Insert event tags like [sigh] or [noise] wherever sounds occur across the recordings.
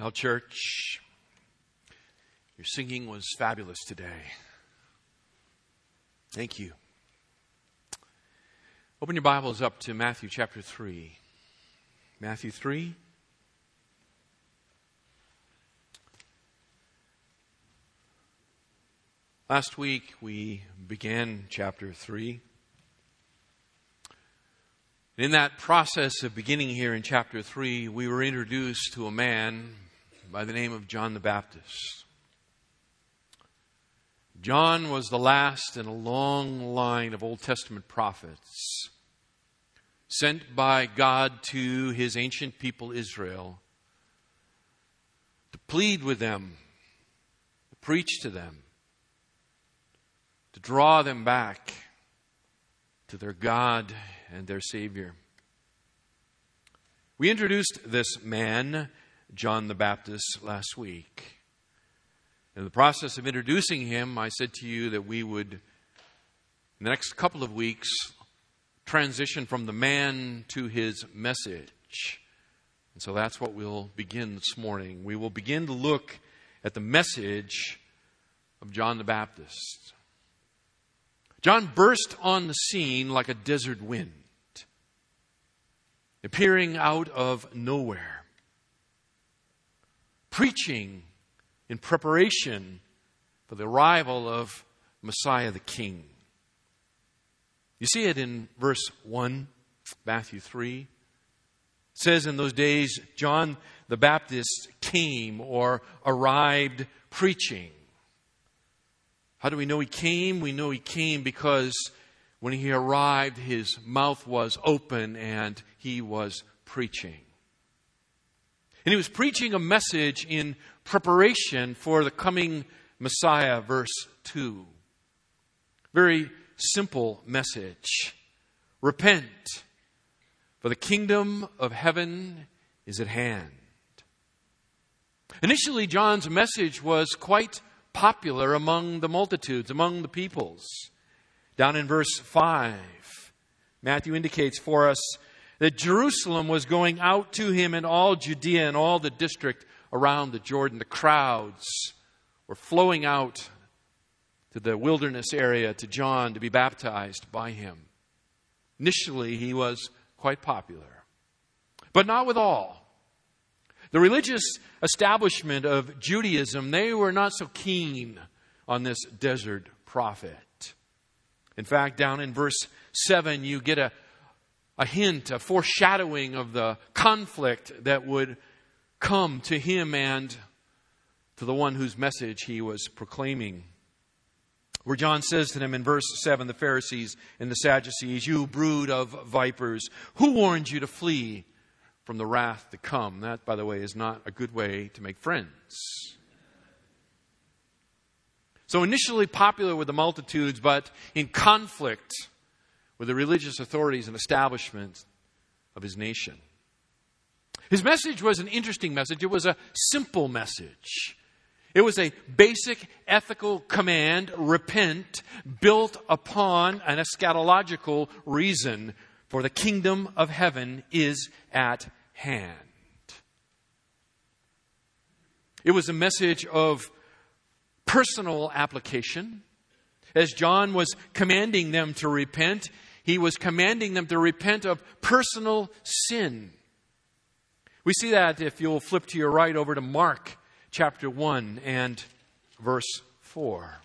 Well, church, your singing was fabulous today. Thank you. Open your Bibles up to Matthew chapter 3. Matthew 3. Last week we began chapter 3. In that process of beginning here in chapter 3, we were introduced to a man by the name of John the Baptist. John was the last in a long line of Old Testament prophets sent by God to his ancient people Israel to plead with them, to preach to them, to draw them back to their God and their Savior. We introduced this man, John the Baptist, last week. In the process of introducing him, I said to you that we would, in the next couple of weeks, transition from the man to his message. And so that's what we'll begin this morning. We will begin to look at the message of John the Baptist. John burst on the scene like a desert wind, appearing out of nowhere, preaching in preparation for the arrival of Messiah the King. You see it in verse 1, Matthew 3. It says, In those days, John the Baptist came or arrived preaching how do we know he came? We know he came because when he arrived, his mouth was open and he was preaching. And he was preaching a message in preparation for the coming Messiah, verse 2. Very simple message. Repent, for the kingdom of heaven is at hand. Initially, John's message was quite popular among the multitudes, among the peoples. Down in verse 5, Matthew indicates for us that Jerusalem was going out to him in all Judea and all the district around the Jordan. The crowds were flowing out to the wilderness area to John to be baptized by him. Initially, he was quite popular, but not with all. The religious establishment of Judaism, they were not so keen on this desert prophet. In fact, down in verse 7, you get a, a hint, a foreshadowing of the conflict that would come to him and to the one whose message he was proclaiming. Where John says to them in verse 7, the Pharisees and the Sadducees, You brood of vipers, who warned you to flee from the wrath to come. That, by the way, is not a good way to make friends. So, initially popular with the multitudes, but in conflict with the religious authorities and establishment of his nation. His message was an interesting message. It was a simple message. It was a basic ethical command repent, built upon an eschatological reason, for the kingdom of heaven is at hand. It was a message of personal application. As John was commanding them to repent, he was commanding them to repent of personal sin. We see that if you'll flip to your right over to Mark chapter 1 and verse 4.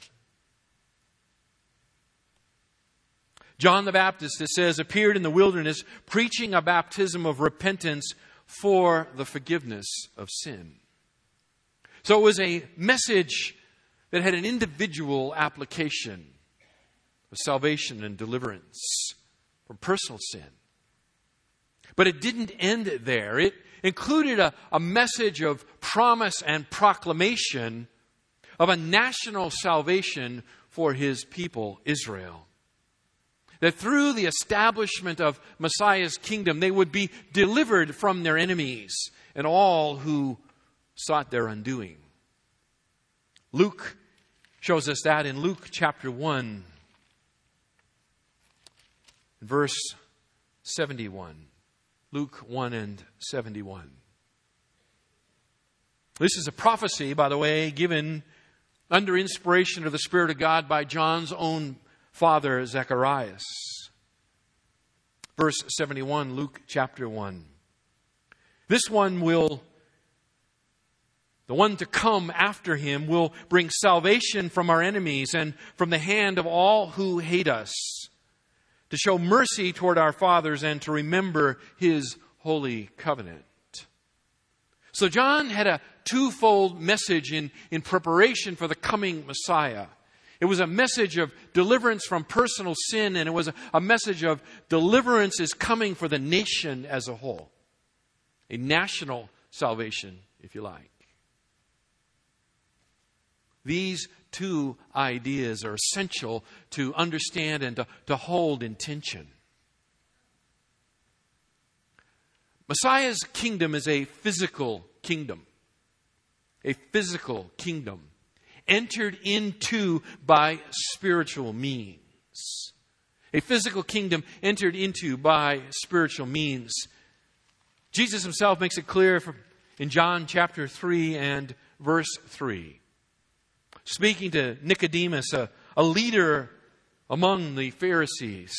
John the Baptist, it says, appeared in the wilderness preaching a baptism of repentance for the forgiveness of sin. So it was a message that had an individual application of salvation and deliverance from personal sin. But it didn't end there. It included a, a message of promise and proclamation of a national salvation for his people, Israel that through the establishment of Messiah's kingdom, they would be delivered from their enemies and all who sought their undoing. Luke shows us that in Luke chapter 1, verse 71. Luke 1 and 71. This is a prophecy, by the way, given under inspiration of the Spirit of God by John's own father, Zacharias. Verse 71, Luke chapter 1. This one will, the one to come after him, will bring salvation from our enemies and from the hand of all who hate us, to show mercy toward our fathers and to remember his holy covenant. So John had a twofold message in, in preparation for the coming Messiah. It was a message of deliverance from personal sin, and it was a, a message of deliverance is coming for the nation as a whole. A national salvation, if you like. These two ideas are essential to understand and to, to hold in tension. Messiah's kingdom is a physical kingdom. A physical kingdom entered into by spiritual means. A physical kingdom entered into by spiritual means. Jesus himself makes it clear in John chapter 3 and verse 3. Speaking to Nicodemus, a, a leader among the Pharisees,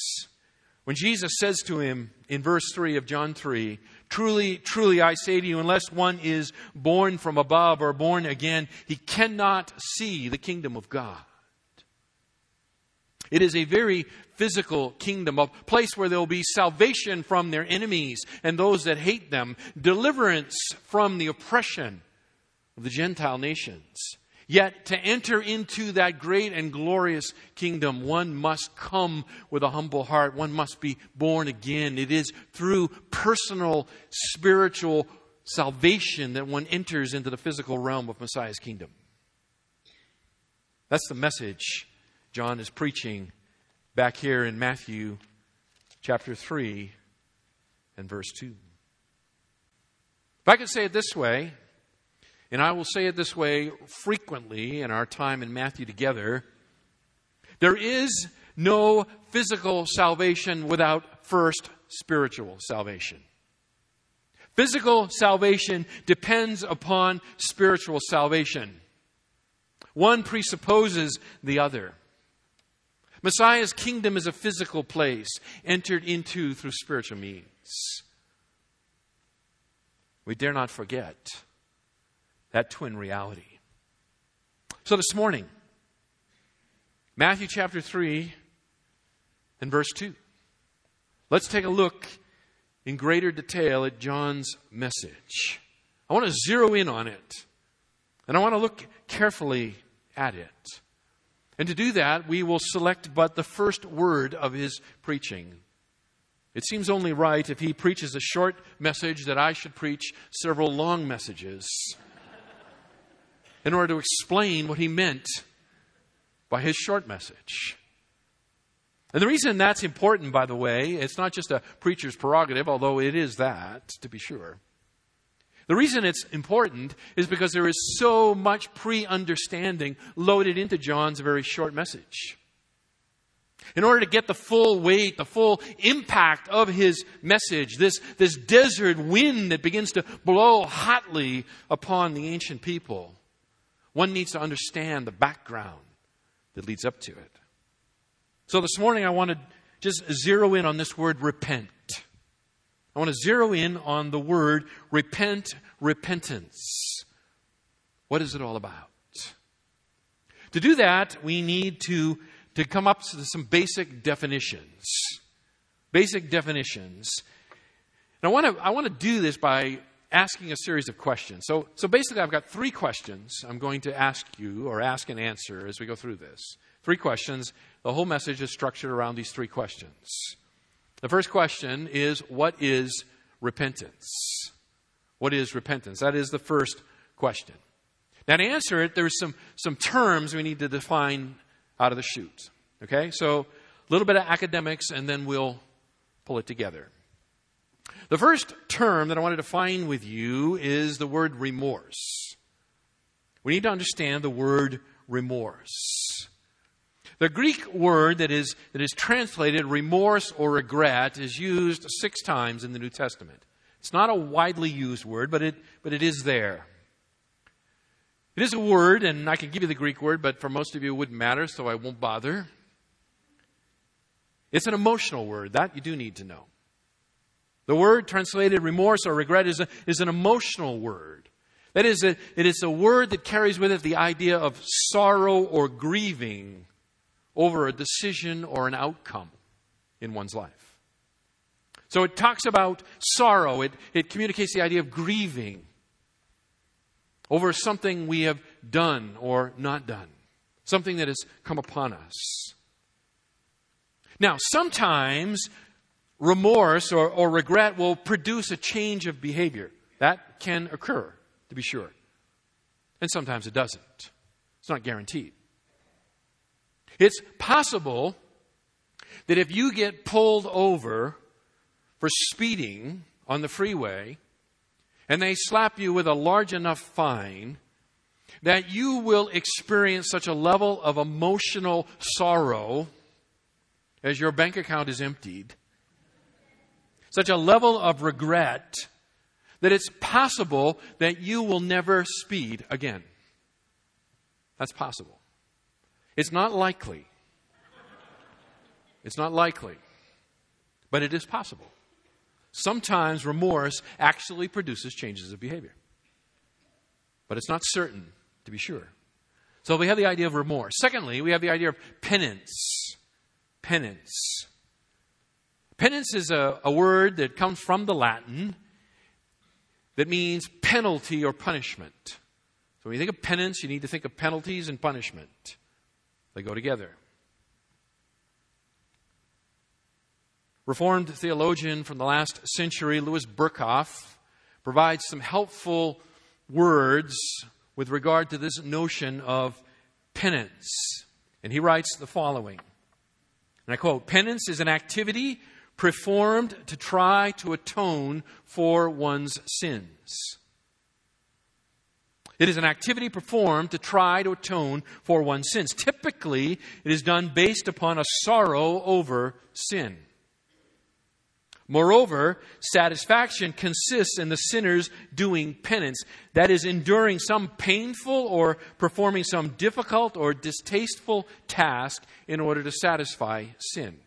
when Jesus says to him in verse 3 of John 3, Truly, truly, I say to you, unless one is born from above or born again, he cannot see the kingdom of God. It is a very physical kingdom, a place where there will be salvation from their enemies and those that hate them, deliverance from the oppression of the Gentile nations. Yet to enter into that great and glorious kingdom, one must come with a humble heart. One must be born again. It is through personal spiritual salvation that one enters into the physical realm of Messiah's kingdom. That's the message John is preaching back here in Matthew chapter 3 and verse 2. If I could say it this way, and I will say it this way frequently in our time in Matthew together there is no physical salvation without first spiritual salvation. Physical salvation depends upon spiritual salvation. One presupposes the other. Messiah's kingdom is a physical place entered into through spiritual means. We dare not forget that twin reality. So this morning, Matthew chapter 3 and verse 2. Let's take a look in greater detail at John's message. I want to zero in on it, and I want to look carefully at it. And to do that, we will select but the first word of his preaching. It seems only right if he preaches a short message that I should preach several long messages in order to explain what he meant by his short message. And the reason that's important, by the way, it's not just a preacher's prerogative, although it is that, to be sure. The reason it's important is because there is so much pre understanding loaded into John's very short message. In order to get the full weight, the full impact of his message, this, this desert wind that begins to blow hotly upon the ancient people, one needs to understand the background that leads up to it. So this morning I want to just zero in on this word repent. I want to zero in on the word repent, repentance. What is it all about? To do that, we need to, to come up with some basic definitions. Basic definitions. And I want to, I want to do this by asking a series of questions. So, so basically, I've got three questions I'm going to ask you or ask and answer as we go through this. Three questions. The whole message is structured around these three questions. The first question is What is repentance? What is repentance? That is the first question. Now, to answer it, there's some, some terms we need to define out of the chute. Okay? So, a little bit of academics, and then we'll pull it together. The first term that I want to define with you is the word remorse. We need to understand the word remorse. The Greek word that is, that is translated remorse or regret is used six times in the New Testament. It's not a widely used word, but it, but it is there. It is a word, and I can give you the Greek word, but for most of you it wouldn't matter, so I won't bother. It's an emotional word. That you do need to know. The word translated remorse or regret is, a, is an emotional word. That is, a, it is a word that carries with it the idea of sorrow or grieving over a decision or an outcome in one's life. So it talks about sorrow, it, it communicates the idea of grieving over something we have done or not done, something that has come upon us. Now, sometimes remorse or, or regret will produce a change of behavior. That can occur, to be sure. And sometimes it doesn't. It's not guaranteed. It's possible that if you get pulled over for speeding on the freeway and they slap you with a large enough fine, that you will experience such a level of emotional sorrow as your bank account is emptied, such a level of regret that it's possible that you will never speed again. That's possible. It's not likely. It's not likely, but it is possible. Sometimes remorse actually produces changes of behavior. But it's not certain, to be sure. So we have the idea of remorse. Secondly, we have the idea of penance. Penance. Penance is a, a word that comes from the Latin that means penalty or punishment. So when you think of penance, you need to think of penalties and punishment. They go together. Reformed theologian from the last century, Louis Berkhof, provides some helpful words with regard to this notion of penance. And he writes the following, and I quote Penance is an activity performed to try to atone for one's sins. It is an activity performed to try to atone for one's sins. Typically, it is done based upon a sorrow over sin. Moreover, satisfaction consists in the sinner's doing penance, that is, enduring some painful or performing some difficult or distasteful task in order to satisfy sin.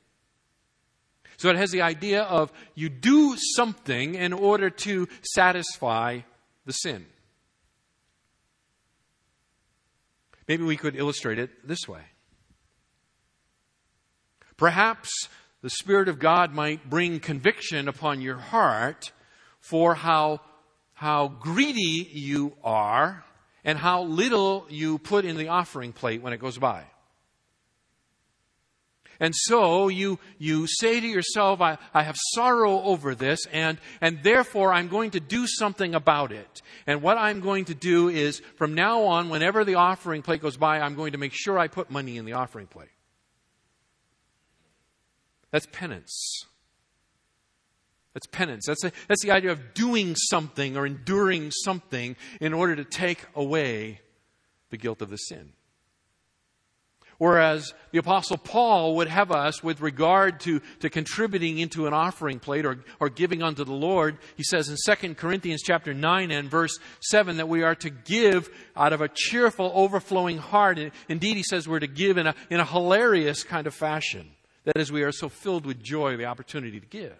So it has the idea of you do something in order to satisfy the sin. Maybe we could illustrate it this way. Perhaps the Spirit of God might bring conviction upon your heart for how, how greedy you are and how little you put in the offering plate when it goes by. And so you, you say to yourself, I, I have sorrow over this, and, and therefore I'm going to do something about it. And what I'm going to do is, from now on, whenever the offering plate goes by, I'm going to make sure I put money in the offering plate. That's penance. That's penance. That's, a, that's the idea of doing something or enduring something in order to take away the guilt of the sin. Whereas the Apostle Paul would have us with regard to, to contributing into an offering plate or, or giving unto the Lord, he says in 2 Corinthians chapter 9 and verse 7 that we are to give out of a cheerful, overflowing heart. Indeed, he says we're to give in a, in a hilarious kind of fashion. That is, we are so filled with joy, the opportunity to give.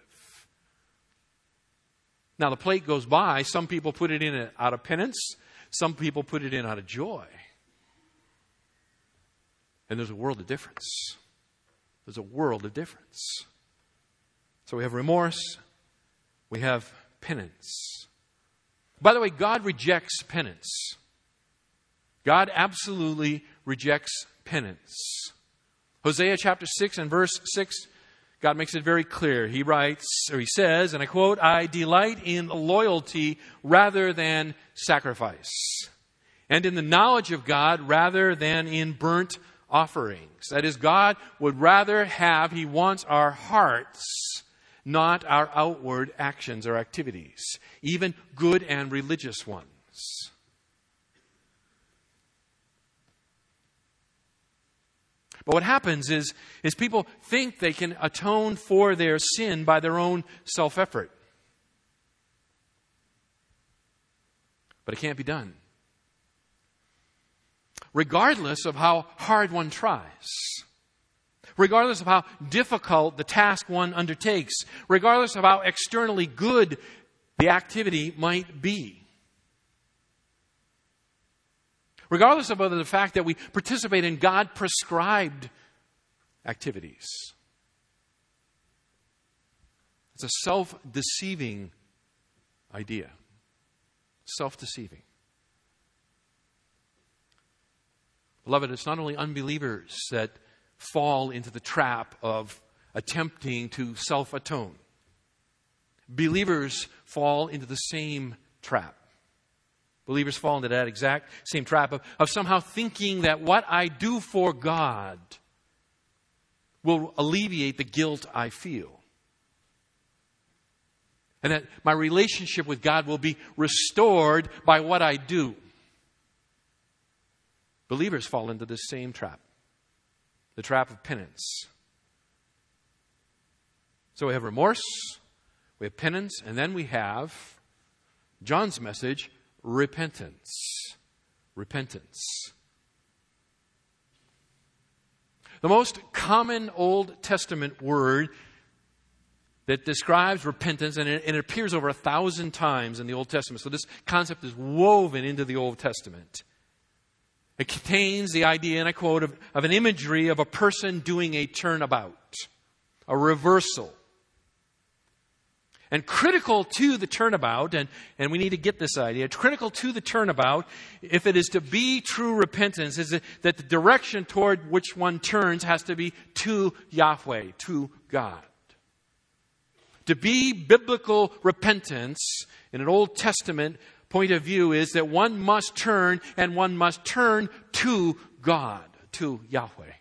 Now, the plate goes by. Some people put it in out of penance, some people put it in out of joy. And there's a world of difference. There's a world of difference. So we have remorse, we have penance. By the way, God rejects penance. God absolutely rejects penance. Hosea chapter 6 and verse 6, God makes it very clear. He writes, or he says, and I quote, I delight in loyalty rather than sacrifice, and in the knowledge of God rather than in burnt offerings. That is, God would rather have, He wants our hearts, not our outward actions or activities, even good and religious ones. But what happens is, is people think they can atone for their sin by their own self effort. But it can't be done. Regardless of how hard one tries, regardless of how difficult the task one undertakes, regardless of how externally good the activity might be. Regardless of whether the fact that we participate in God prescribed activities. It's a self deceiving idea. Self deceiving. Beloved, it's not only unbelievers that fall into the trap of attempting to self atone, believers fall into the same trap. Believers fall into that exact same trap of, of somehow thinking that what I do for God will alleviate the guilt I feel. And that my relationship with God will be restored by what I do. Believers fall into this same trap the trap of penance. So we have remorse, we have penance, and then we have John's message repentance. Repentance. The most common Old Testament word that describes repentance, and it, and it, appears over a thousand times in the Old Testament. So this concept is woven into the Old Testament. It contains the idea, and I quote, of, of an imagery of a person doing a turnabout, a reversal. And critical to the turnabout, and, and we need to get this idea, critical to the turnabout, if it is to be true repentance, is that the direction toward which one turns has to be to Yahweh, to God. To be biblical repentance in an Old Testament point of view is that one must turn and one must turn to God, to Yahweh.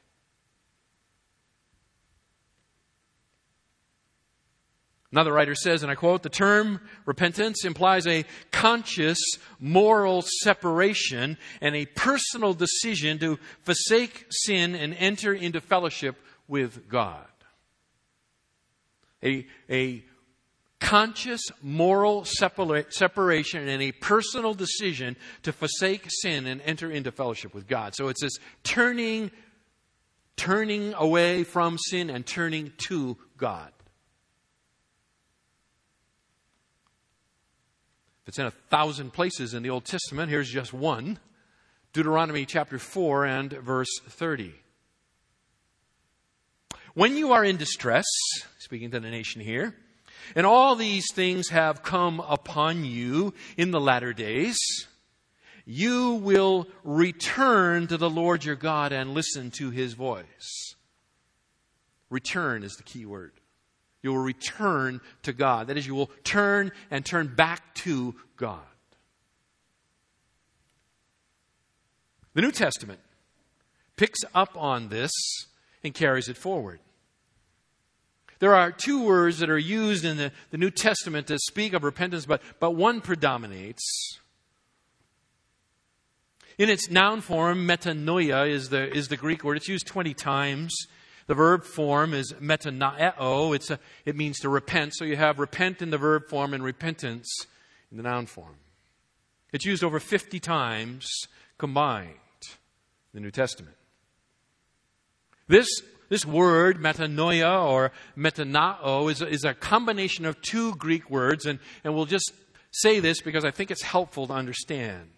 Another writer says, and I quote, the term repentance implies a conscious moral separation and a personal decision to forsake sin and enter into fellowship with God. A, a conscious moral separa- separation and a personal decision to forsake sin and enter into fellowship with God. So it's this turning, turning away from sin and turning to God. It's in a thousand places in the Old Testament. Here's just one Deuteronomy chapter 4 and verse 30. When you are in distress, speaking to the nation here, and all these things have come upon you in the latter days, you will return to the Lord your God and listen to his voice. Return is the key word. You will return to God. That is, you will turn and turn back to God. The New Testament picks up on this and carries it forward. There are two words that are used in the, the New Testament to speak of repentance, but, but one predominates. In its noun form, metanoia is the, is the Greek word. It's used 20 times. The verb form is metanoeo. It's a, it means to repent. So you have repent in the verb form and repentance in the noun form. It's used over 50 times combined in the New Testament. This, this word, metanoia or metanoeo, is is a combination of two Greek words, and, and we'll just say this because I think it's helpful to understand.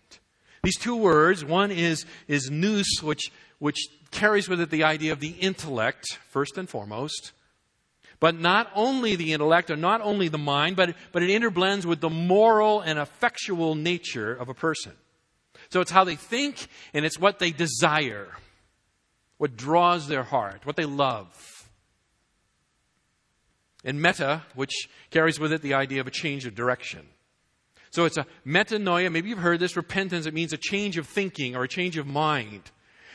These two words, one is, is nous, which, which carries with it the idea of the intellect, first and foremost. But not only the intellect or not only the mind, but, but it interblends with the moral and effectual nature of a person. So it's how they think and it's what they desire, what draws their heart, what they love. And meta, which carries with it the idea of a change of direction. So it's a metanoia. Maybe you've heard this repentance. It means a change of thinking or a change of mind.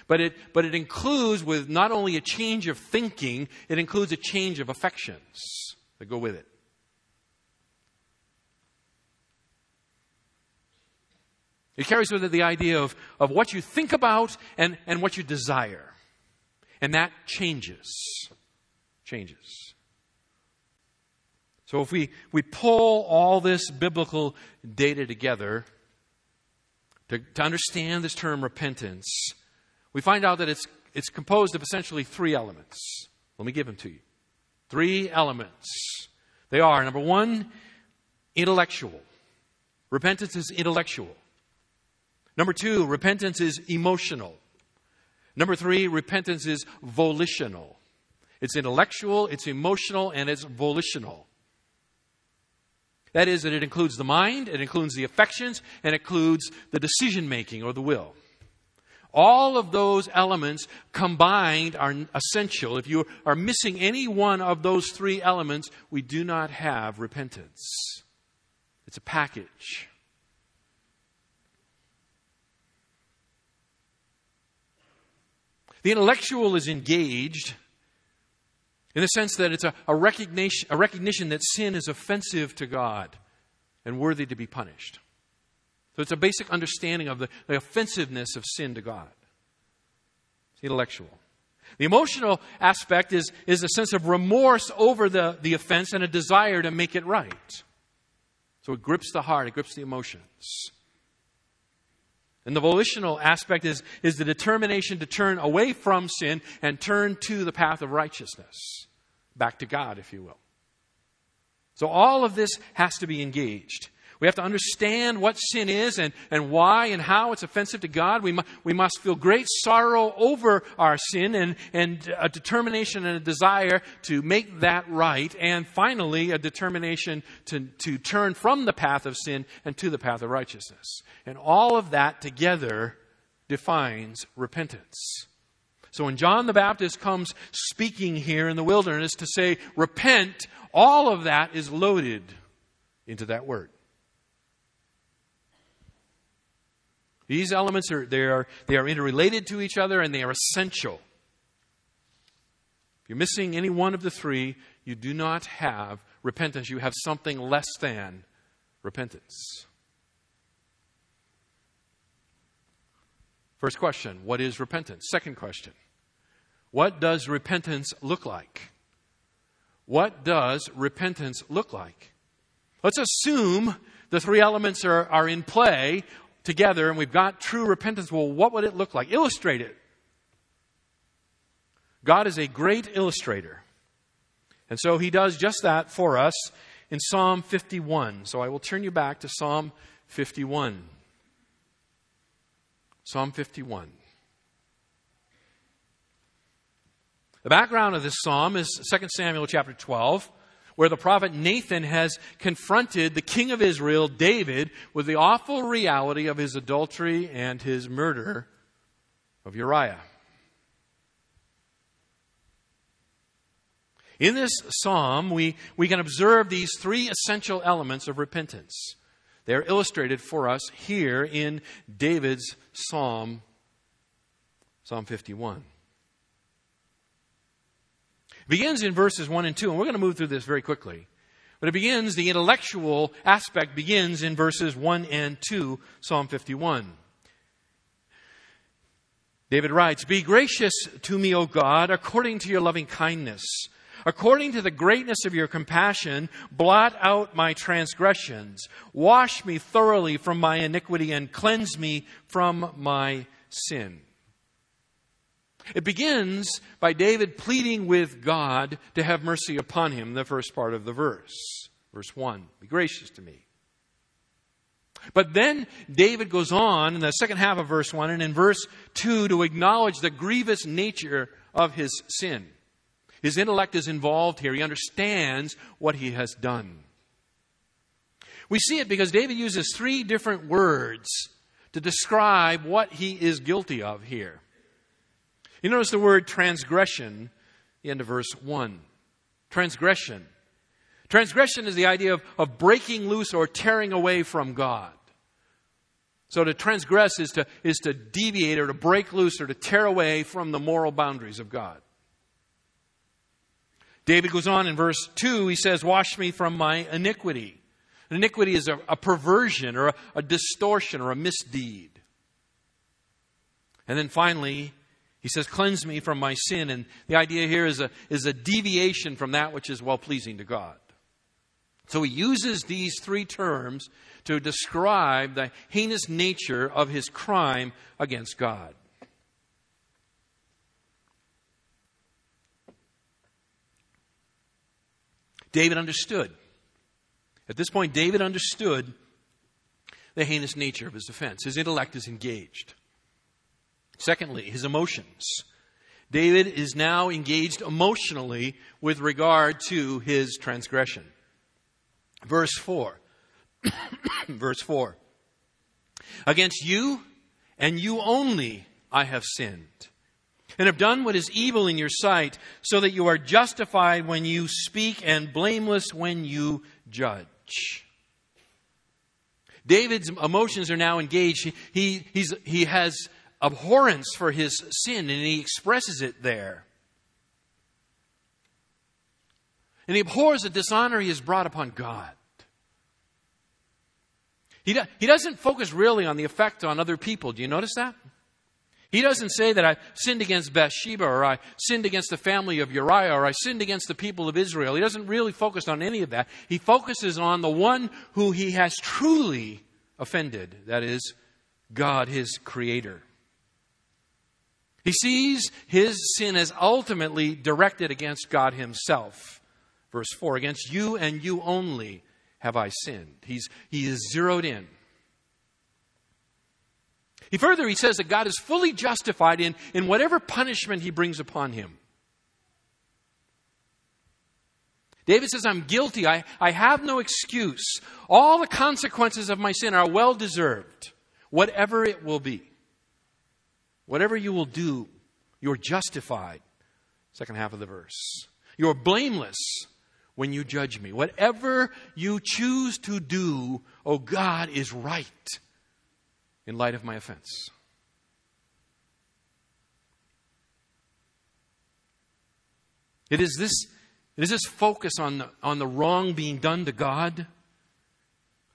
But it, but it includes with not only a change of thinking, it includes a change of affections that go with it. It carries with it the idea of, of what you think about and, and what you desire. And that changes. Changes. So if we, we pull all this biblical data together to, to understand this term repentance, we find out that it's, it's composed of essentially three elements. Let me give them to you. Three elements. They are number one, intellectual. Repentance is intellectual. Number two, repentance is emotional. Number three, repentance is volitional. It's intellectual, it's emotional, and it's volitional. That is, that it includes the mind, it includes the affections, and it includes the decision making or the will. All of those elements combined are essential. If you are missing any one of those three elements, we do not have repentance. It's a package. The intellectual is engaged in the sense that it's a, a, recognition, a recognition that sin is offensive to God and worthy to be punished. So it's a basic understanding of the, the offensiveness of sin to God. It's intellectual. The emotional aspect is, is a sense of remorse over the, the offense and a desire to make it right. So it grips the heart, it grips the emotions. And the volitional aspect is, is the determination to turn away from sin and turn to the path of righteousness. Back to God, if you will. So all of this has to be engaged. We have to understand what sin is and, and why and how it's offensive to God. We, mu- we must feel great sorrow over our sin and, and a determination and a desire to make that right. And finally, a determination to, to turn from the path of sin and to the path of righteousness. And all of that together defines repentance. So when John the Baptist comes speaking here in the wilderness to say, repent, all of that is loaded into that word. These elements are they are they are interrelated to each other and they are essential. If you're missing any one of the three, you do not have repentance. You have something less than repentance. First question What is repentance? Second question What does repentance look like? What does repentance look like? Let's assume the three elements are, are in play together and we've got true repentance, well, what would it look like? Illustrate it. God is a great illustrator. And so he does just that for us in Psalm 51. So I will turn you back to Psalm 51. Psalm 51. The background of this psalm is 2 Samuel chapter 12 where the prophet Nathan has confronted the king of Israel, David, with the awful reality of his adultery and his murder of Uriah. In this psalm, we, we can observe these three essential elements of repentance. They are illustrated for us here in David's psalm, Psalm 51. It begins in verses 1 and 2, and we're going to move through this very quickly. But it begins, the intellectual aspect begins in verses 1 and 2, Psalm 51. David writes, Be gracious to me, O God, according to your loving kindness. According to the greatness of your compassion, blot out my transgressions. Wash me thoroughly from my iniquity and cleanse me from my sin. It begins by David pleading with God to have mercy upon him, the first part of the verse. Verse 1 Be gracious to me. But then David goes on in the second half of verse 1 and in verse 2 to acknowledge the grievous nature of his sin. His intellect is involved here. He understands what he has done. We see it because David uses three different words to describe what he is guilty of here. You notice the word transgression, of verse 1. Transgression. Transgression is the idea of, of breaking loose or tearing away from God. So to transgress is to, is to deviate or to break loose or to tear away from the moral boundaries of God. David goes on in verse 2, he says, Wash me from my iniquity. iniquity is a, a perversion or a, a distortion or a misdeed. And then finally, he says, Cleanse me from my sin. And the idea here is a, is a deviation from that which is well pleasing to God. So he uses these three terms to describe the heinous nature of his crime against God. David understood. At this point, David understood the heinous nature of his offense. His intellect is engaged. Secondly, his emotions. David is now engaged emotionally with regard to his transgression. Verse 4. [coughs] Verse 4. Against you and you only I have sinned and have done what is evil in your sight, so that you are justified when you speak and blameless when you judge. David's emotions are now engaged. He, he, he has abhorrence for his sin, and he expresses it there. And he abhors the dishonor he has brought upon God. He, do, he doesn't focus really on the effect on other people. Do you notice that? He doesn't say that I sinned against Bathsheba or I sinned against the family of Uriah or I sinned against the people of Israel. He doesn't really focus on any of that. He focuses on the one who he has truly offended, that is, God, his creator. He sees his sin as ultimately directed against God himself. Verse 4 Against you and you only have I sinned. He's, he is zeroed in he further, he says that God is fully justified in, in whatever punishment he brings upon him. David says, I'm guilty. I, I have no excuse. All the consequences of my sin are well deserved, whatever it will be. Whatever you will do, you're justified. Second half of the verse. You're blameless when you judge me. Whatever you choose to do, oh God, is right in light of my offense. It is this, it is this focus on the, on the wrong being done to God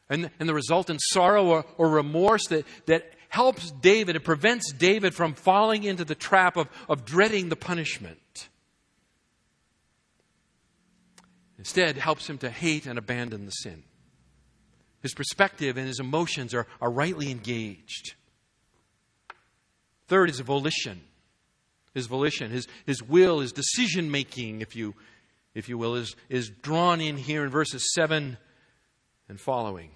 and, and the resultant sorrow or, or remorse that, that helps David, it prevents David from falling into the trap of, of dreading the punishment. Instead, helps him to hate and abandon the sin. His perspective and his emotions are, are rightly engaged. Third is volition. His volition, his, his will, his decision making, if you, if you will, is, is drawn in here in verses 7 and following.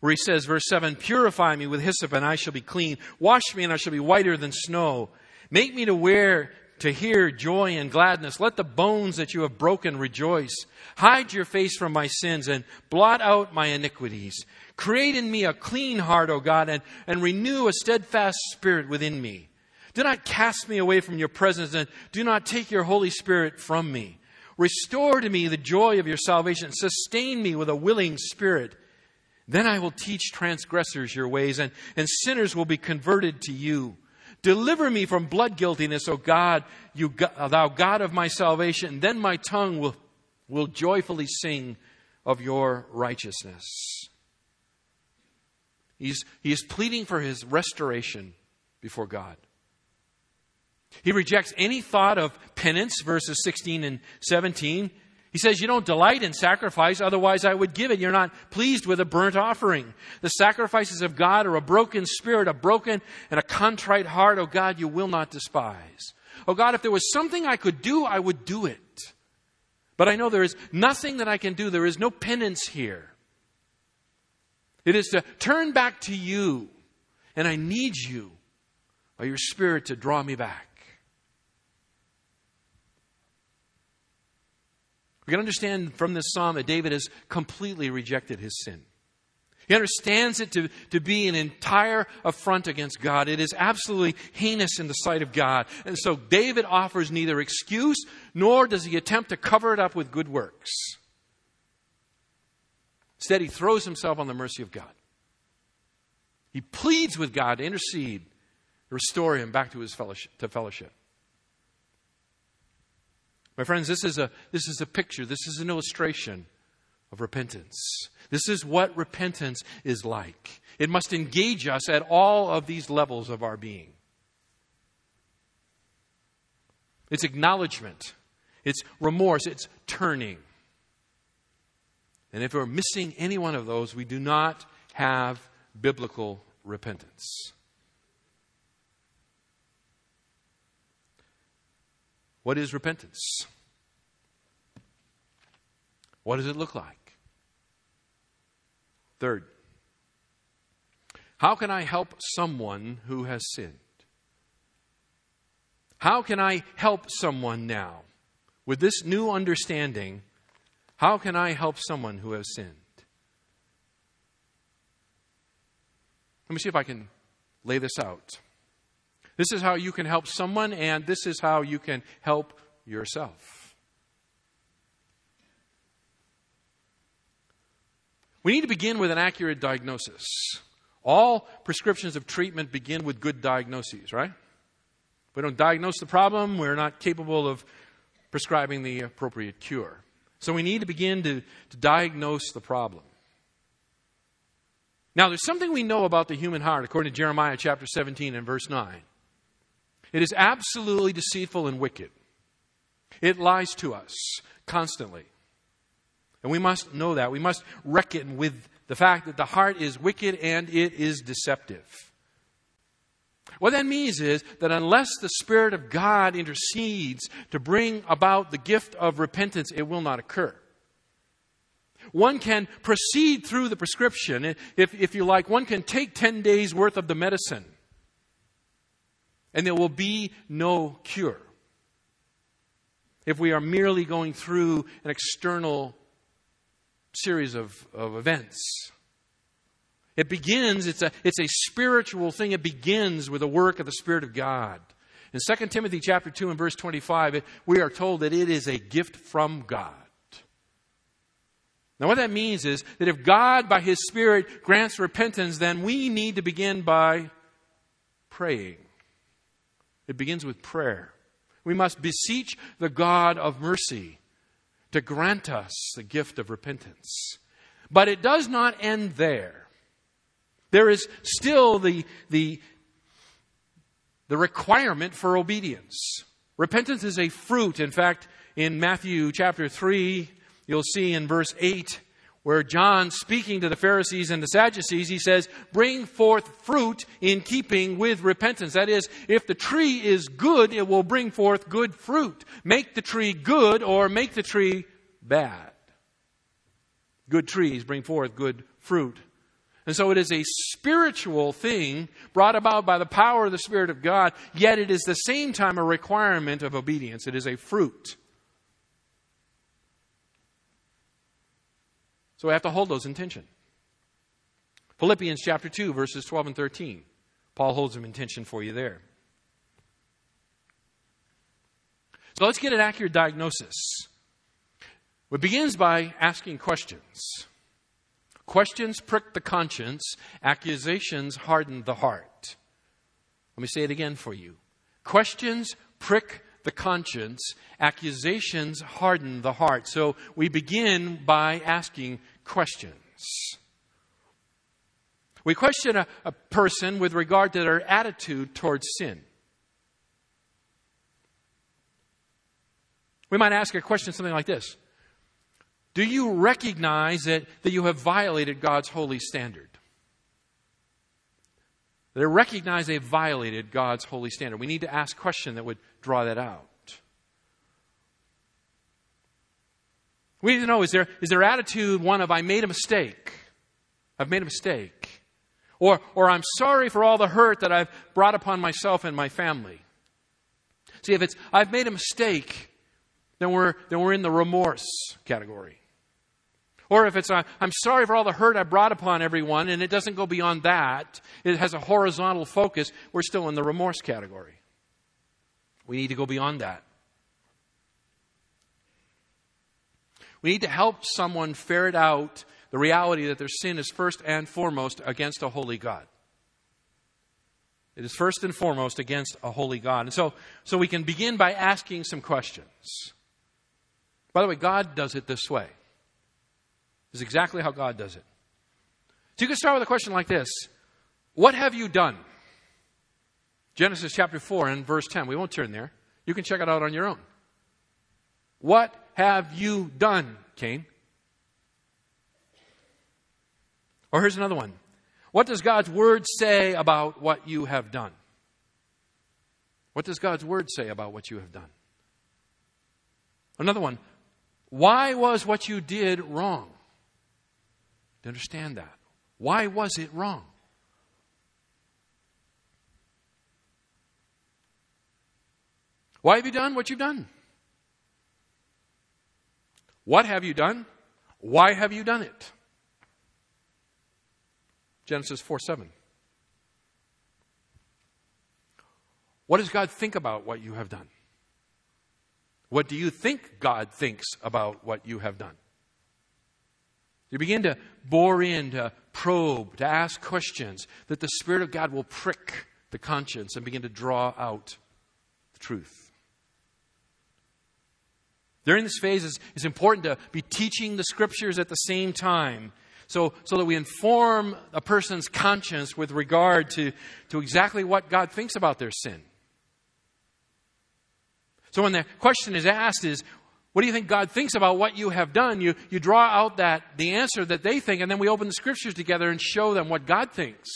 Where he says, verse 7 Purify me with hyssop, and I shall be clean. Wash me, and I shall be whiter than snow. Make me to wear to hear joy and gladness. Let the bones that you have broken rejoice. Hide your face from my sins and blot out my iniquities. Create in me a clean heart, O God, and, and renew a steadfast spirit within me. Do not cast me away from your presence and do not take your Holy Spirit from me. Restore to me the joy of your salvation. Sustain me with a willing spirit. Then I will teach transgressors your ways, and, and sinners will be converted to you. Deliver me from blood guiltiness, O God, you, thou God of my salvation. Then my tongue will, will joyfully sing of your righteousness. He's, he is pleading for his restoration before God. He rejects any thought of penance, verses 16 and 17. He says, You don't delight in sacrifice, otherwise I would give it. You're not pleased with a burnt offering. The sacrifices of God are a broken spirit, a broken and a contrite heart. Oh God, you will not despise. Oh God, if there was something I could do, I would do it. But I know there is nothing that I can do. There is no penance here. It is to turn back to you, and I need you by your Spirit to draw me back. We can understand from this psalm that David has completely rejected his sin. He understands it to, to be an entire affront against God. It is absolutely heinous in the sight of God. And so David offers neither excuse nor does he attempt to cover it up with good works. Instead, he throws himself on the mercy of God. He pleads with God to intercede, to restore him back to his fellowship. To fellowship. My friends, this is a, this is a picture, this is an illustration of repentance. This is what repentance is like. It must engage us at all of these levels of our being. It's acknowledgement, it's remorse, it's turning. And if we're missing any one of those, we do not have biblical repentance. What is repentance? What does it look like? Third, how can I help someone who has sinned? How can I help someone now? With this new understanding, how can I help someone who has sinned? Let me see if I can lay this out. This is how you can help someone, and this is how you can help yourself. We need to begin with an accurate diagnosis. All prescriptions of treatment begin with good diagnoses, right? If we don't diagnose the problem, we're not capable of prescribing the appropriate cure. So we need to begin to, to diagnose the problem. Now, there's something we know about the human heart, according to Jeremiah chapter 17 and verse 9. It is absolutely deceitful and wicked. It lies to us constantly. And we must know that. We must reckon with the fact that the heart is wicked and it is deceptive. What that means is that unless the Spirit of God intercedes to bring about the gift of repentance, it will not occur. One can proceed through the prescription, if, if you like, one can take 10 days worth of the medicine, and there will be no cure. If we are merely going through an external series of, of events. It begins, it's a, it's a spiritual thing. It begins with the work of the Spirit of God. In 2 Timothy chapter 2 and verse 25, we are told that it is a gift from God. Now, what that means is that if God, by His Spirit, grants repentance, then we need to begin by praying. It begins with prayer. We must beseech the God of mercy to grant us the gift of repentance. But it does not end there. There is still the, the, the requirement for obedience. Repentance is a fruit. In fact, in Matthew chapter 3, you'll see in verse 8, where John, speaking to the Pharisees and the Sadducees, he says, Bring forth fruit in keeping with repentance. That is, if the tree is good, it will bring forth good fruit. Make the tree good or make the tree bad. Good trees bring forth good fruit. And so it is a spiritual thing brought about by the power of the Spirit of God, yet it is the same time a requirement of obedience. It is a fruit. So we have to hold those in tension. Philippians chapter 2, verses 12 and 13. Paul holds them in tension for you there. So let's get an accurate diagnosis. It begins by asking questions. Questions prick the conscience, accusations harden the heart. Let me say it again for you. Questions prick the conscience, accusations harden the heart. So we begin by asking questions. We question a, a person with regard to their attitude towards sin. We might ask a question something like this Do you recognize that, that you have violated God's holy standard? They recognize they violated God's holy standard. We need to ask a question that would draw that out. We need to know is, there, is their attitude one of, I made a mistake? I've made a mistake. Or, or I'm sorry for all the hurt that I've brought upon myself and my family. See, if it's, I've made a mistake, then we're, then we're in the remorse category. Or if it's, uh, I'm sorry for all the hurt I brought upon everyone, and it doesn't go beyond that, it has a horizontal focus, we're still in the remorse category. We need to go beyond that. We need to help someone ferret out the reality that their sin is first and foremost against a holy God. It is first and foremost against a holy God. And so, so we can begin by asking some questions. By the way, God does it this way. Is exactly how God does it. So you can start with a question like this What have you done? Genesis chapter 4 and verse 10. We won't turn there. You can check it out on your own. What have you done, Cain? Or here's another one. What does God's word say about what you have done? What does God's word say about what you have done? Another one. Why was what you did wrong? To understand that. Why was it wrong? Why have you done what you've done? What have you done? Why have you done it? Genesis 4 7. What does God think about what you have done? What do you think God thinks about what you have done? You begin to bore in, to probe, to ask questions, that the Spirit of God will prick the conscience and begin to draw out the truth. During this phase, it's, important to be teaching the Scriptures at the same time so, so that we inform a person's conscience with regard to, to exactly what God thinks about their sin. So when the question is asked is, what do you think God thinks about what you have done? You, you draw out that, the answer that they think, and then we open the scriptures together and show them what God thinks.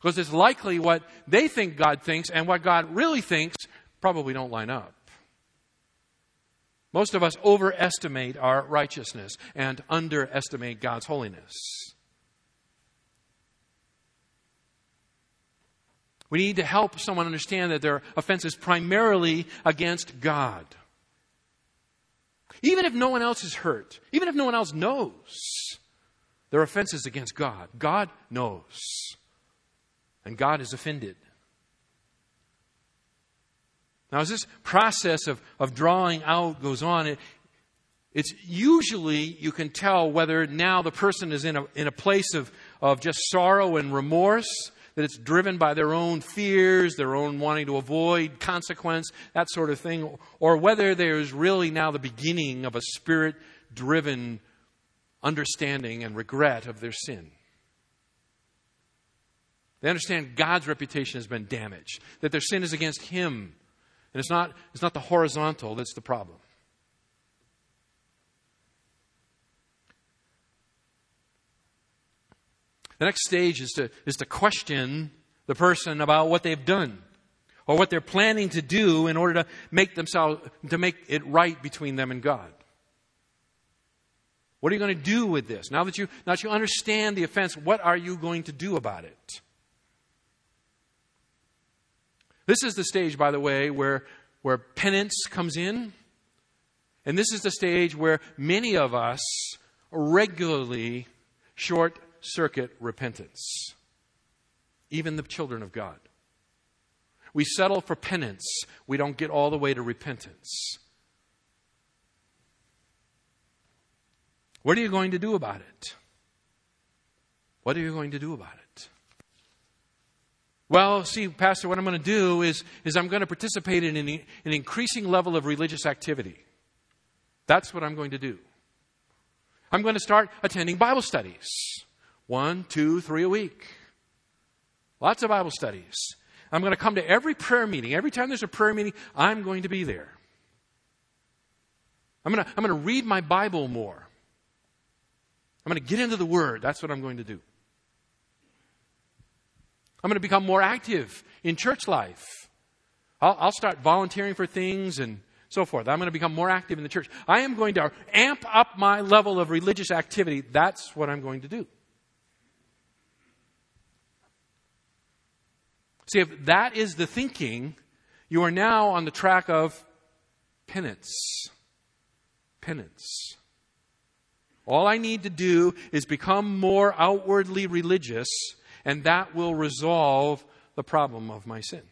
Because it's likely what they think God thinks and what God really thinks probably don't line up. Most of us overestimate our righteousness and underestimate God's holiness. We need to help someone understand that their offense is primarily against God. Even if no one else is hurt, even if no one else knows, their offense is against God. God knows. And God is offended. Now, as this process of, of drawing out goes on, it, it's usually you can tell whether now the person is in a, in a place of, of just sorrow and remorse that it's driven by their own fears, their own wanting to avoid consequence, that sort of thing, or whether there's really now the beginning of a spirit driven understanding and regret of their sin. They understand God's reputation has been damaged, that their sin is against Him, and it's not, it's not the horizontal that's the problem. The next stage is to, is to question the person about what they've done or what they're planning to do in order to make themselves to make it right between them and God. What are you going to do with this? Now that you now that you understand the offense, what are you going to do about it? This is the stage, by the way, where where penance comes in. And this is the stage where many of us regularly short circuit repentance, even the children of God. We settle for penance, we don't get all the way to repentance. What are you going to do about it? What are you going to do about it? Well, see, Pastor, what I'm going to do is, is I'm going to participate in an, an increasing level of religious activity. That's what I'm going to do. I'm going to start attending Bible studies. One, two, three a week. Lots of Bible studies. I'm going to come to every prayer meeting. Every time there's a prayer meeting, I'm going to be there. I'm going to, I'm going to read my Bible more. I'm going to get into the Word. That's what I'm going to do. I'm going to become more active in church life. I'll, I'll start volunteering for things and so forth. I'm going to become more active in the church. I am going to amp up my level of religious activity. That's what I'm going to do. See, if that is the thinking, you are now on the track of penance. Penance. All I need to do is become more outwardly religious, and that will resolve the problem of my sin.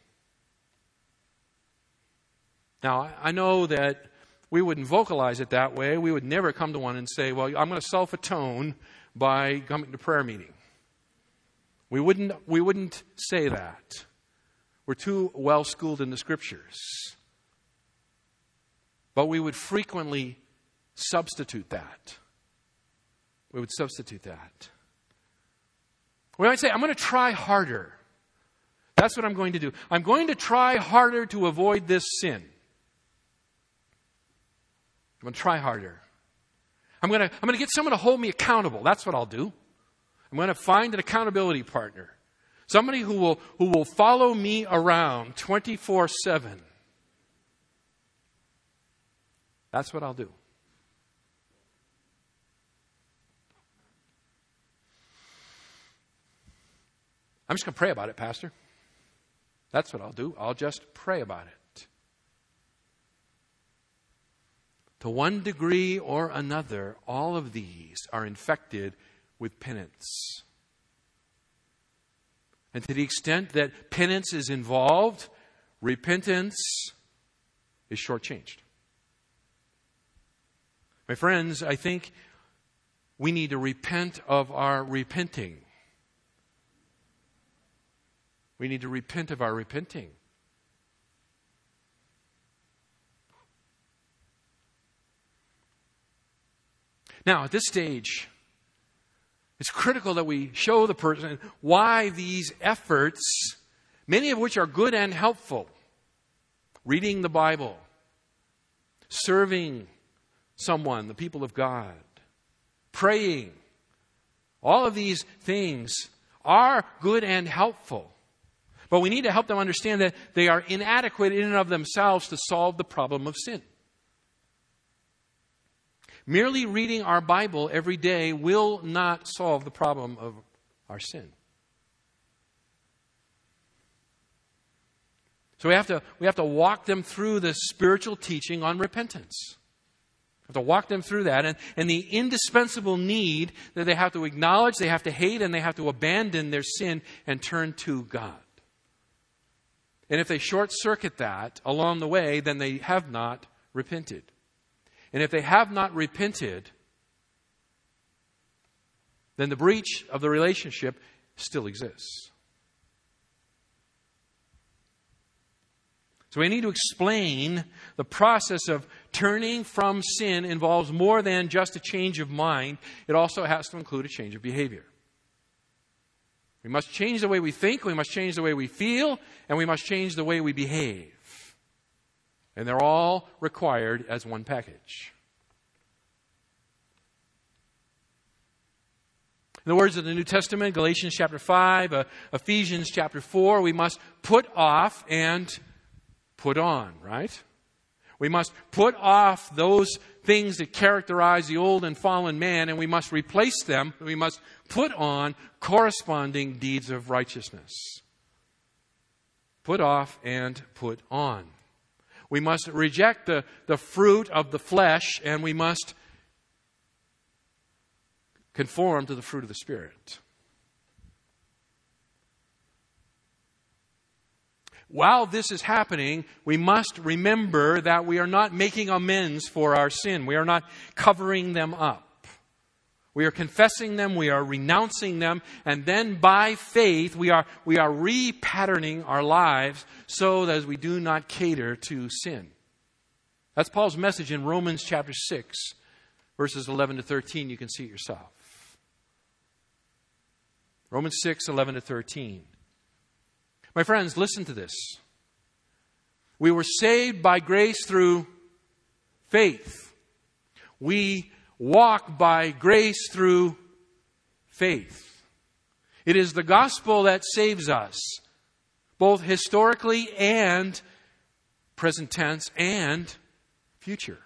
Now, I know that we wouldn't vocalize it that way. We would never come to one and say, Well, I'm going to self atone by coming to prayer meeting. We wouldn't, we wouldn't say that. We're too well schooled in the scriptures. But we would frequently substitute that. We would substitute that. We might say, I'm going to try harder. That's what I'm going to do. I'm going to try harder to avoid this sin. I'm going to try harder. I'm going to, I'm going to get someone to hold me accountable. That's what I'll do. I'm going to find an accountability partner, somebody who will, who will follow me around 24 7. That's what I'll do. I'm just going to pray about it, Pastor. That's what I'll do. I'll just pray about it. To one degree or another, all of these are infected with penance. And to the extent that penance is involved, repentance is shortchanged. My friends, I think we need to repent of our repenting. We need to repent of our repenting. Now, at this stage, it's critical that we show the person why these efforts, many of which are good and helpful, reading the Bible, serving someone, the people of God, praying, all of these things are good and helpful. But we need to help them understand that they are inadequate in and of themselves to solve the problem of sin. Merely reading our Bible every day will not solve the problem of our sin. So we have to, we have to walk them through the spiritual teaching on repentance. We have to walk them through that and, and the indispensable need that they have to acknowledge, they have to hate, and they have to abandon their sin and turn to God. And if they short circuit that along the way, then they have not repented. And if they have not repented, then the breach of the relationship still exists. So we need to explain the process of turning from sin involves more than just a change of mind, it also has to include a change of behavior. We must change the way we think, we must change the way we feel, and we must change the way we behave. And they're all required as one package. In the words of the New Testament, Galatians chapter 5, uh, Ephesians chapter 4, we must put off and put on, right? We must put off those things that characterize the old and fallen man, and we must replace them. We must put on corresponding deeds of righteousness. Put off and put on. We must reject the, the fruit of the flesh, and we must conform to the fruit of the Spirit. While this is happening, we must remember that we are not making amends for our sin. We are not covering them up. We are confessing them, we are renouncing them, and then by faith we are, we are repatterning our lives so that we do not cater to sin. That's Paul's message in Romans chapter 6, verses 11 to 13. You can see it yourself. Romans 6, 11 to 13. My friends, listen to this. We were saved by grace through faith. We walk by grace through faith. It is the gospel that saves us, both historically and present tense and future.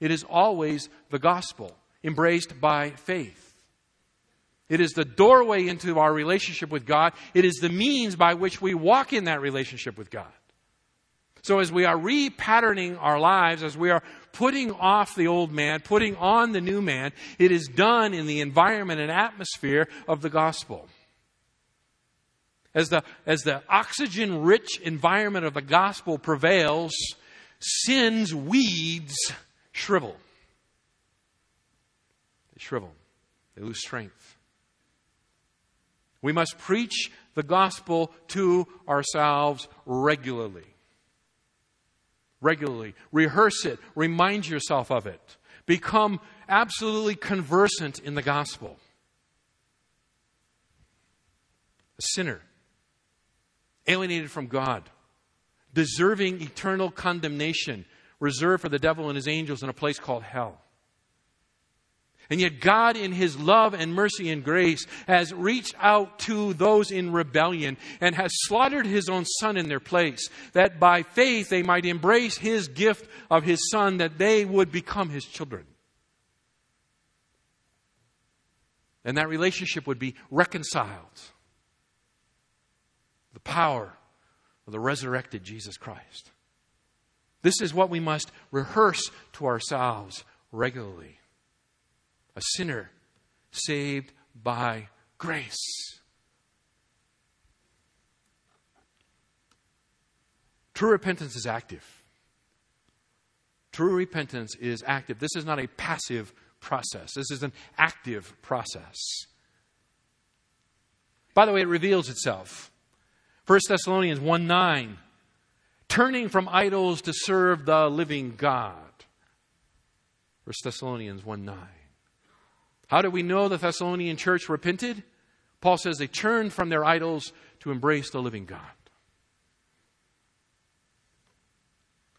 It is always the gospel embraced by faith. It is the doorway into our relationship with God. It is the means by which we walk in that relationship with God. So as we are repatterning our lives, as we are putting off the old man, putting on the new man, it is done in the environment and atmosphere of the gospel. As the, as the oxygen rich environment of the gospel prevails, sin's weeds shrivel. They shrivel, they lose strength. We must preach the gospel to ourselves regularly. Regularly. Rehearse it. Remind yourself of it. Become absolutely conversant in the gospel. A sinner, alienated from God, deserving eternal condemnation, reserved for the devil and his angels in a place called hell. And yet, God, in His love and mercy and grace, has reached out to those in rebellion and has slaughtered His own Son in their place, that by faith they might embrace His gift of His Son, that they would become His children. And that relationship would be reconciled. the power of the resurrected Jesus Christ. This is what we must rehearse to ourselves regularly. A sinner saved by grace. True repentance is active. True repentance is active. This is not a passive process, this is an active process. By the way, it reveals itself. 1 Thessalonians 1 9, turning from idols to serve the living God. 1 Thessalonians 1 9. How do we know the Thessalonian church repented? Paul says they turned from their idols to embrace the living God.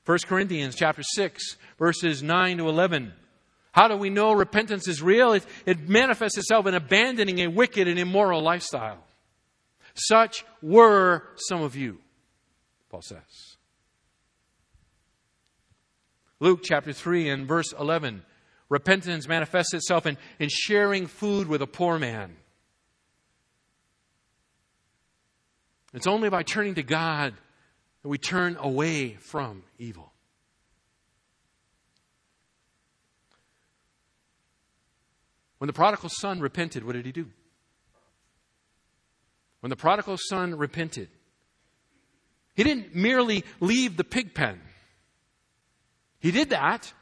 1 Corinthians chapter 6, verses 9 to 11. How do we know repentance is real? It, it manifests itself in abandoning a wicked and immoral lifestyle. Such were some of you, Paul says. Luke chapter 3 and verse 11. Repentance manifests itself in, in sharing food with a poor man. It's only by turning to God that we turn away from evil. When the prodigal son repented, what did he do? When the prodigal son repented, he didn't merely leave the pig pen. He did that.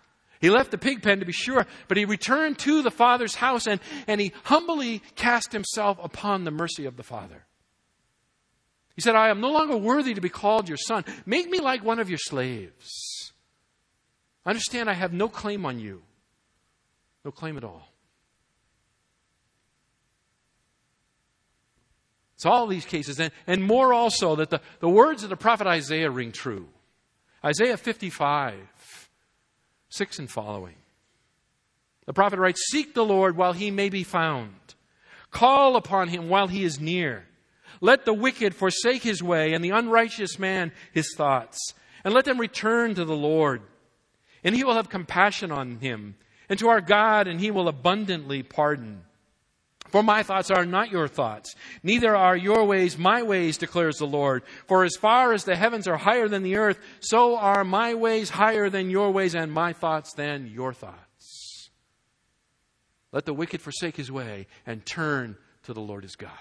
He left the pig pen to be sure, but he returned to the father's house and, and he humbly cast himself upon the mercy of the father. He said, I am no longer worthy to be called your son. Make me like one of your slaves. Understand, I have no claim on you. No claim at all. It's all these cases, and, and more also that the, the words of the prophet Isaiah ring true. Isaiah 55, 6 and following. The prophet writes, Seek the Lord while he may be found, call upon him while he is near. Let the wicked forsake his way, and the unrighteous man his thoughts, and let them return to the Lord. And he will have compassion on him, and to our God, and he will abundantly pardon. For my thoughts are not your thoughts, neither are your ways my ways, declares the Lord. For as far as the heavens are higher than the earth, so are my ways higher than your ways, and my thoughts than your thoughts. Let the wicked forsake his way and turn to the Lord his God.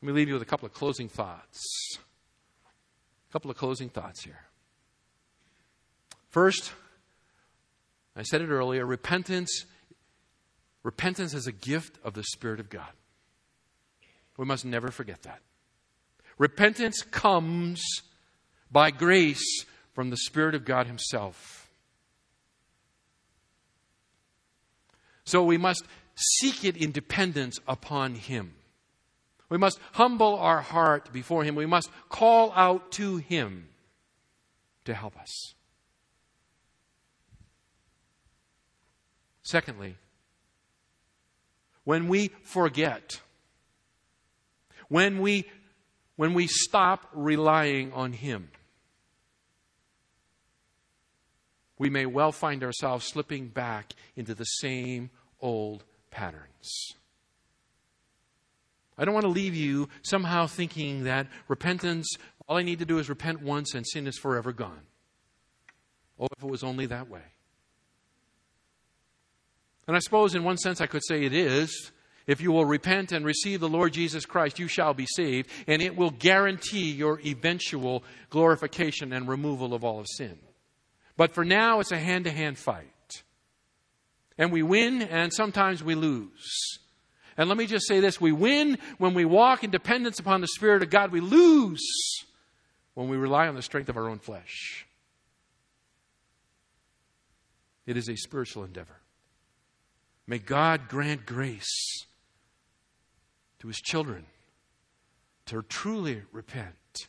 Let me leave you with a couple of closing thoughts. A couple of closing thoughts here. First, I said it earlier, repentance repentance is a gift of the spirit of God. We must never forget that. Repentance comes by grace from the spirit of God himself. So we must seek it in dependence upon him. We must humble our heart before him. We must call out to him to help us. Secondly, when we forget, when we, when we stop relying on Him, we may well find ourselves slipping back into the same old patterns. I don't want to leave you somehow thinking that repentance, all I need to do is repent once and sin is forever gone. Oh, if it was only that way. And I suppose, in one sense, I could say it is. If you will repent and receive the Lord Jesus Christ, you shall be saved, and it will guarantee your eventual glorification and removal of all of sin. But for now, it's a hand to hand fight. And we win, and sometimes we lose. And let me just say this we win when we walk in dependence upon the Spirit of God, we lose when we rely on the strength of our own flesh. It is a spiritual endeavor. May God grant grace to his children to truly repent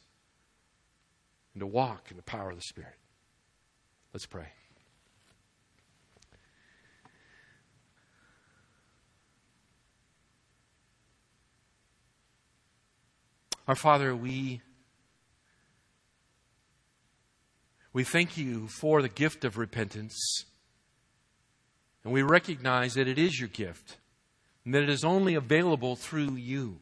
and to walk in the power of the Spirit. Let's pray. Our Father, we, we thank you for the gift of repentance. And we recognize that it is your gift, and that it is only available through you.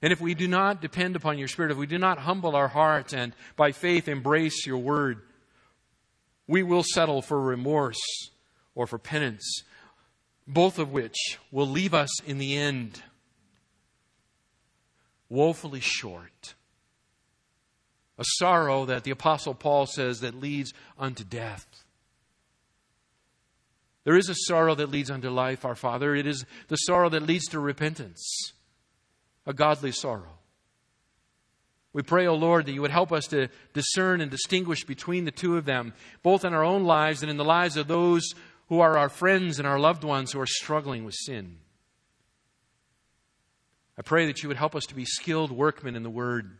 And if we do not depend upon your Spirit, if we do not humble our hearts and by faith embrace your word, we will settle for remorse or for penance, both of which will leave us in the end woefully short. A sorrow that the Apostle Paul says that leads unto death. There is a sorrow that leads unto life, our Father. It is the sorrow that leads to repentance a godly sorrow. We pray, O oh Lord, that you would help us to discern and distinguish between the two of them, both in our own lives and in the lives of those who are our friends and our loved ones who are struggling with sin. I pray that you would help us to be skilled workmen in the Word,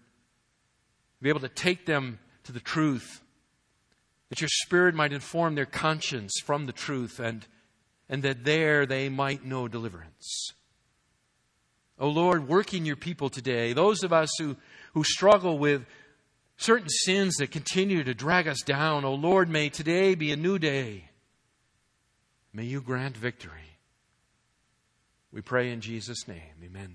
be able to take them to the truth, that your Spirit might inform their conscience from the truth, and, and that there they might know deliverance. Oh Lord, work in your people today. Those of us who, who struggle with certain sins that continue to drag us down, oh Lord, may today be a new day. May you grant victory. We pray in Jesus' name. Amen.